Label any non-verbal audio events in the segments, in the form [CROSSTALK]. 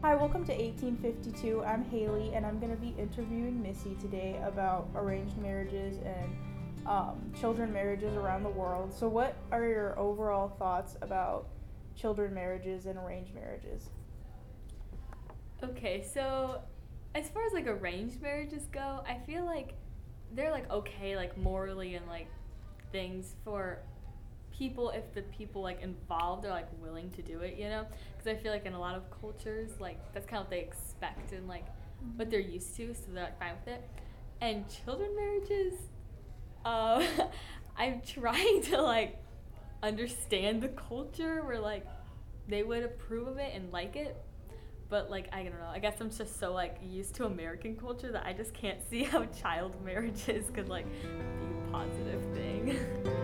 Hi, welcome to 1852. I'm Haley, and I'm going to be interviewing Missy today about arranged marriages and um, children marriages around the world. So, what are your overall thoughts about children marriages and arranged marriages? Okay, so as far as like arranged marriages go, I feel like they're like okay, like morally and like things for people if the people like involved are like willing to do it, you know? Because I feel like in a lot of cultures, like that's kind of what they expect and like what they're used to, so they're like fine with it. And children marriages, uh, [LAUGHS] I'm trying to like understand the culture where like they would approve of it and like it, but like I don't know. I guess I'm just so like used to American culture that I just can't see how [LAUGHS] child marriages could like be a positive thing. [LAUGHS]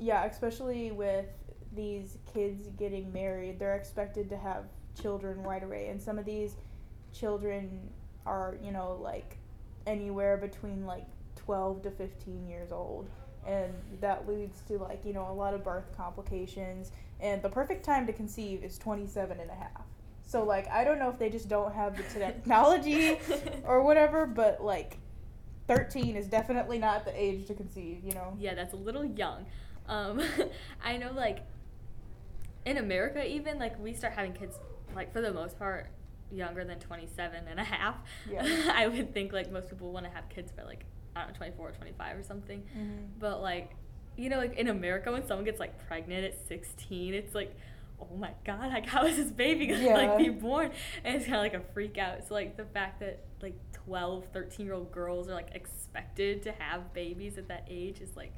Yeah, especially with these kids getting married, they're expected to have children right away, and some of these children are, you know, like anywhere between like 12 to 15 years old. And that leads to like, you know, a lot of birth complications. And the perfect time to conceive is 27 and a half. So, like, I don't know if they just don't have the technology [LAUGHS] or whatever, but like 13 is definitely not the age to conceive, you know? yeah, that's a little young. Um, [LAUGHS] I know like in America even like we start having kids like for the most part younger than 27 and a half. Yeah. [LAUGHS] I would think like most people want to have kids by like I don't know 24 or 25 or something. Mhm. But like you know like in America when someone gets like pregnant at 16 it's like oh my god like how is this baby gonna Yeah. like be born and it's kind of like a freak out so like the fact that like 12 13 year old girls are like expected to have babies at that age is like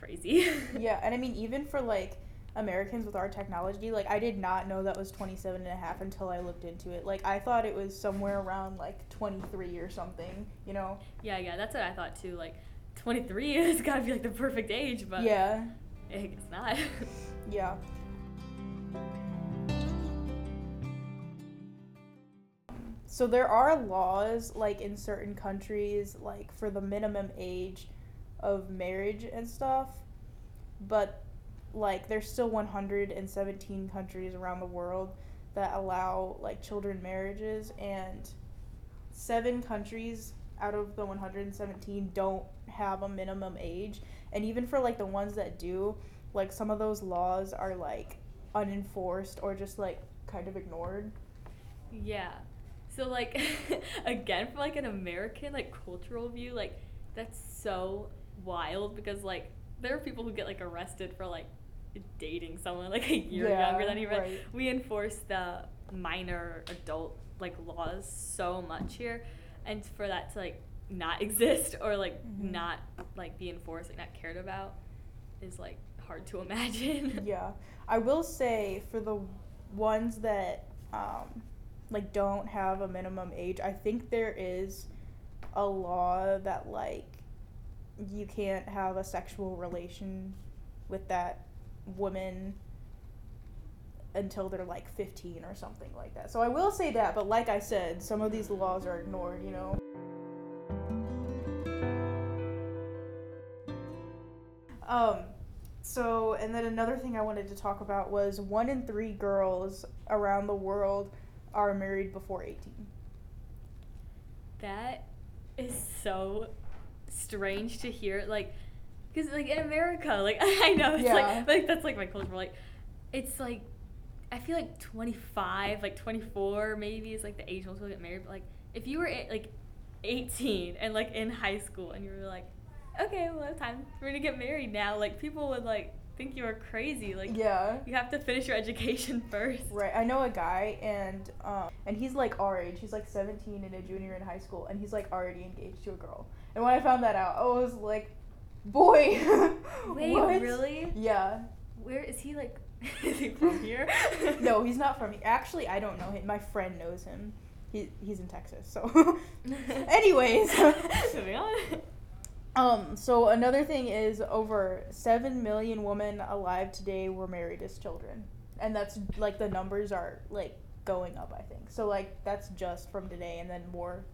crazy [LAUGHS] Yeah, and I mean, even for like Americans with our technology, like I did not know that was 27 and a half until I looked into it. Like I thought it was somewhere around like 23 or something, you know? yeah yeah that's what i thought too like 23 [LAUGHS] has got to be like the perfect age but Yeah, it's not [LAUGHS] yeah. So there are laws like in certain countries like for the minimum age of marriage and stuff, but like there's still 117 countries around the world that allow like children marriages and seven countries out of the 117 don't have a minimum age and even for like the ones that do like some of those laws are like unenforced or just like kind of ignored Yeah. So like [LAUGHS] again from like an American like cultural view, like that's so wild because like there are people who get like arrested for like dating someone like a year Yeah, younger than you. Right? We enforce the minor adult like laws so much here, and for that to like not [LAUGHS] exist or like Mhm. not like be enforced, like not cared about, is like hard to [LAUGHS] imagine. yeah i will say for the ones that um like don't have a minimum age i think there is a law that like you can't have a sexual relation with that woman until they're like 15 or something like that. So i will say that but like i said some of these laws are ignored you know? Um so and then another thing i wanted to talk about was one in three girls around the world are married before 18 That is so strange to hear. Like, because like in America, like [LAUGHS] I know it's Yeah. like like that's like my culture. Like, it's like I feel like twenty five, like twenty four, maybe is like the age most people get married. But like, if you were like eighteen and like in high school and you were like, okay, well, it's time for me to get married now. Like, people would like think you were crazy. Like, yeah you have to finish your education [LAUGHS] first. Right. I know a guy and um and he's like our age. He's like 17 and a junior in high school and he's like already engaged to a girl. And when I found that out, I was like, "Boy." [LAUGHS] Wait, what? really? Yeah. Where is he? Like, [LAUGHS] is he from here? [LAUGHS] no, he's not from here. Actually, I don't know him. My friend knows him. He he's in Texas. So anyways, Moving on. um so another thing is over 7 million women alive today were married as children. And that's like the numbers are like going up, I think. So like that's just from today and then more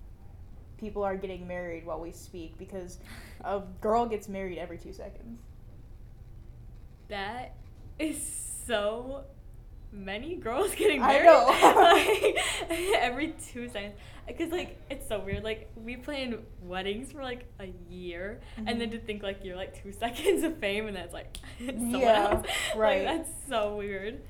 people are getting married while we speak because a girl gets married every 2 seconds. That is so many girls [LAUGHS] getting I married know. [LAUGHS] like, [LAUGHS] every two seconds. Because like it's so weird. Like we planned weddings for like a year, and then Mhm. to think like you're like two seconds of fame, and that's like someone Yeah, else. right. Like that's so weird.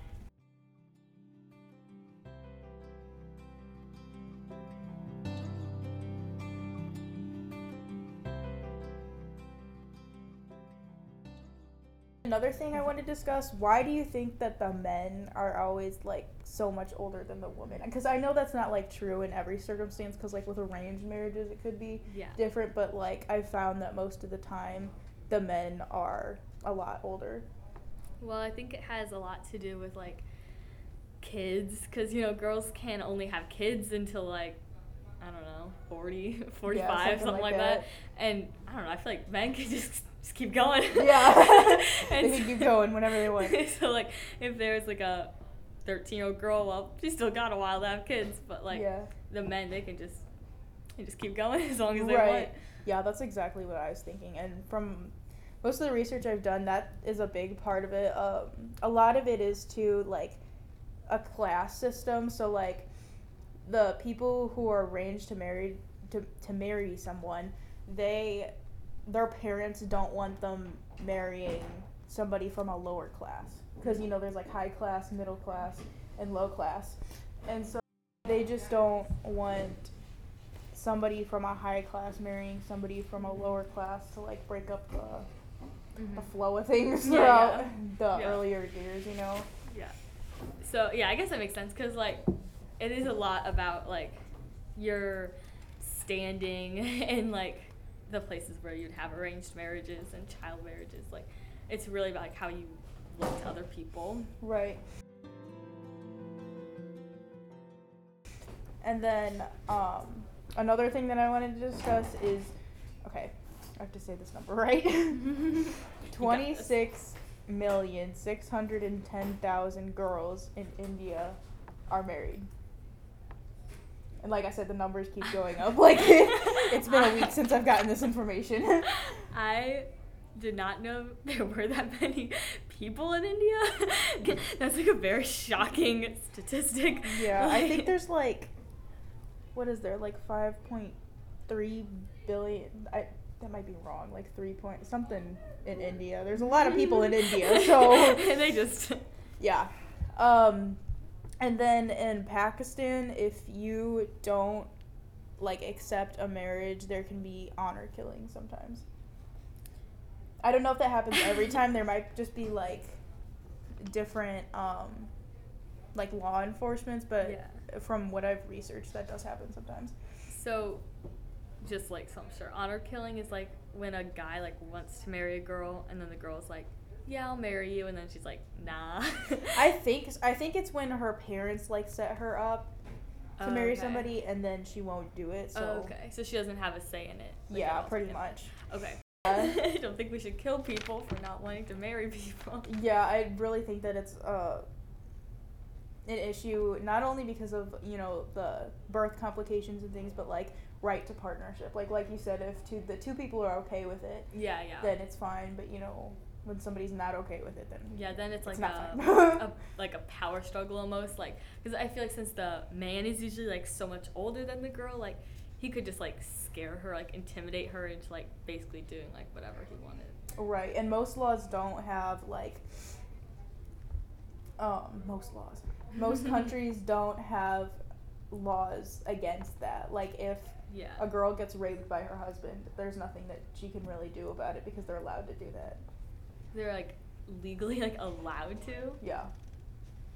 Another thing I want to discuss: Why do you think that the men are always like so much older than the women? Because I know that's not like true in every circumstance. Because like with arranged marriages, it could be Yeah. different. But like I found that most of the time, the men are a lot older. Well, I think it has a lot to do with like kids because you know girls can only have kids until like I don't know 40, [LAUGHS] 45, something something, like like that. that. And I don't know. I feel like men can just [LAUGHS] just keep going. Yeah, [LAUGHS] And they can keep going whenever they want. so like if there's like a 13 year old girl, well, she's still got a while to have kids. But like yeah. the men, they can just they just keep going as long as they right. want. Yeah, that's exactly what I was thinking. And from most of the research I've done, that is a big part of it. Um, a lot of it is to like a class system. So like the people who are arranged to marry to, to marry someone, they their parents don't want them marrying somebody from a lower class because you know there's like high class, middle class, and low class, and so they just don't want somebody from a high class marrying somebody from a lower class to like break up the, the flow of things Mm-hmm. Yeah, throughout yeah. the Yeah. earlier years, you know. Yeah. So yeah, I guess that makes sense because like it is a lot about like your standing [LAUGHS] in like the places where you'd have arranged marriages and child marriages. Like it's really about like how you look to other people. Right. And then um, another thing that I wanted to discuss is okay, I have to say this number [LAUGHS] right. [LAUGHS] Twenty six million six hundred and ten thousand girls in India are married. And like I said, the numbers keep going up. [LAUGHS] Like it's been a week since I've gotten this information. [LAUGHS] I did not know there were that many people in India. [LAUGHS] That's like a very shocking statistic. Yeah, I think there's like, what is there like five point three billion? I that might be wrong. Like three point something in India. There's a lot of people in India, so and they just yeah. Um, and then in Pakistan, if you don't like accept a marriage, there can be honor killing sometimes. I don't know if that happens every time. There might just be like different um like law enforcements, but Yeah. from what I've researched, that does happen sometimes. So, just like so I'm sure honor killing is like when a guy like wants to marry a girl and then the girl's like, "Yeah, I'll marry you," and then she's like, "Nah." [LAUGHS] I think I think it's when her parents like set her up to Oh, marry okay. somebody and then she won't do it. So Oh, okay, so she doesn't have a say in it. like yeah, pretty much. Okay. [LAUGHS] I don't think we should kill people for not wanting to marry people. Yeah, I really think that it's uh, an issue not only because of you know the birth complications and things, but like right to partnership. Like like you said, if two the two people are okay with it, Yeah, yeah. then it's fine. But you know when somebody's not okay with it, then yeah, then it's like it's not a, a [LAUGHS] like a power struggle almost like because I feel like since the man is usually like so much older than the girl, like he could just like scare her, like intimidate her into like basically doing like whatever he wanted. right. And most laws don't have like um most laws. Most [LAUGHS] countries don't have laws against that. Like if Yeah. a girl gets raped by her husband, there's nothing that she can really do about it because they're allowed to do that. They're like legally like allowed to. Yeah.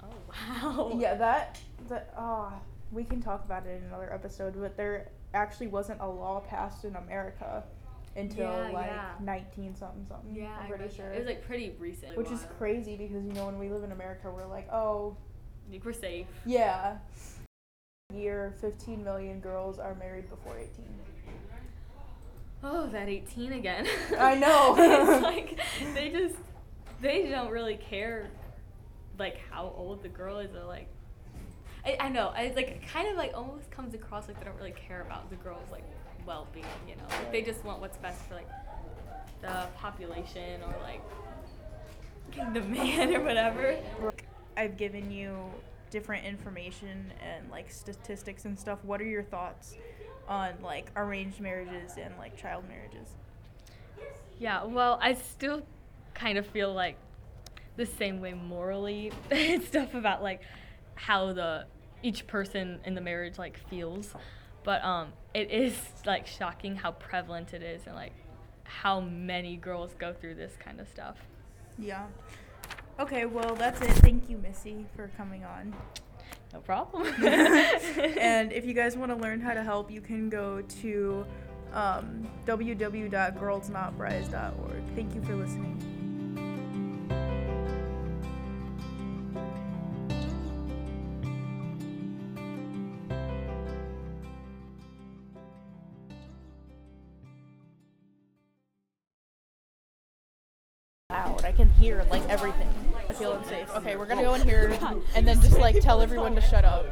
Oh wow. Yeah, that that ah, we can talk about it in another episode, but there actually wasn't a law passed in America until Yeah, like yeah. 19 something something. Yeah, I'm pretty sure. It was like pretty recent. which is crazy because you know when we live in America, we're like, "Oh, Like, we're safe. yeah." Year 15 million girls are married before 18. Oh, that 18 again. I [LAUGHS] know. it's like [LAUGHS] they just they don't really care like how old the girl is or like I, I know I like kind of like almost comes across like they don't really care about the girl's like well-being you know like they just want what's best for like the population or like the man or whatever I've given you different information and like statistics and stuff. What are your thoughts on like arranged marriages and like child marriages? Yeah, well, I still kind of feel like the same way morally [LAUGHS] and stuff about like how the each person in the marriage like feels. But um it is like shocking how prevalent it is and like how many girls go through this kind of stuff. Yeah. Okay, well, that's it. Thank you, Missy, for coming on. No problem. [LAUGHS] and if you guys want to learn how to help, you can go to um, www.girlsnotbrides.org. Thank you for listening. loud. I can hear like everything. Feel unsafe. Okay, we're gonna go in here and then just like tell everyone to shut up.